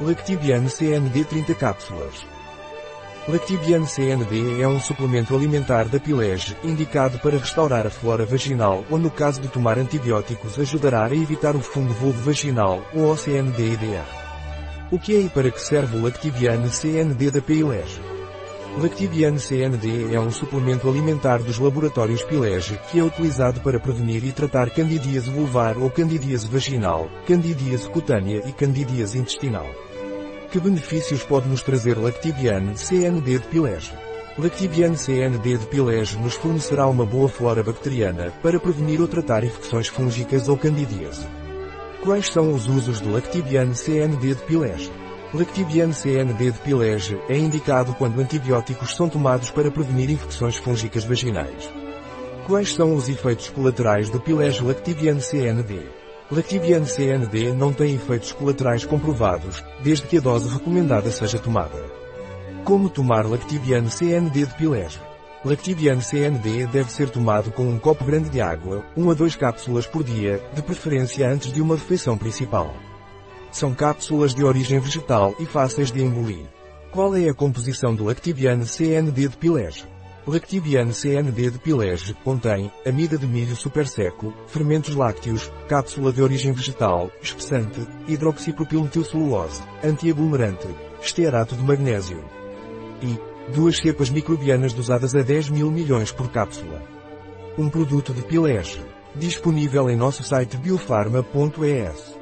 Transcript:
Lactibiane CND 30 cápsulas. Lactibiane CND é um suplemento alimentar da Pilege, indicado para restaurar a flora vaginal ou no caso de tomar antibióticos ajudará a evitar o fungo vulvo vaginal, ou OCND-EDA. O que é e para que serve o Lactibiane CND da Pilege? Lactibiane CND é um suplemento alimentar dos laboratórios Pilege que é utilizado para prevenir e tratar candidíase vulvar ou candidíase vaginal, candidíase cutânea e candidíase intestinal. Que benefícios pode nos trazer Lactibiane CND de Pilege? Lactibiane CND de Pilege nos fornecerá uma boa flora bacteriana para prevenir ou tratar infecções fúngicas ou candidíase. Quais são os usos do Lactibiane CND de Pilege? Lactibiane CND de Pilege é indicado quando antibióticos são tomados para prevenir infecções fúngicas vaginais. Quais são os efeitos colaterais do Pilege Lactibiane CND? Lactibiane CND não tem efeitos colaterais comprovados, desde que a dose recomendada seja tomada. Como tomar Lactibiane CND de Pilege? Lactibiane CND deve ser tomado com um copo grande de água, 1 a 2 cápsulas por dia, de preferência antes de uma refeição principal. São cápsulas de origem vegetal e fáceis de engolir. Qual é a composição do Lactibiane CND de Pilege? Lactibiane CND de Pilege contém amida de milho super seco, fermentos lácteos, cápsula de origem vegetal, espessante, hidroxipropilmetilcelulose, antiaglomerante, estearato de magnésio e duas cepas microbianas dosadas a 10 mil milhões por cápsula. Um produto de Pilege, disponível em nosso site biofarma.es.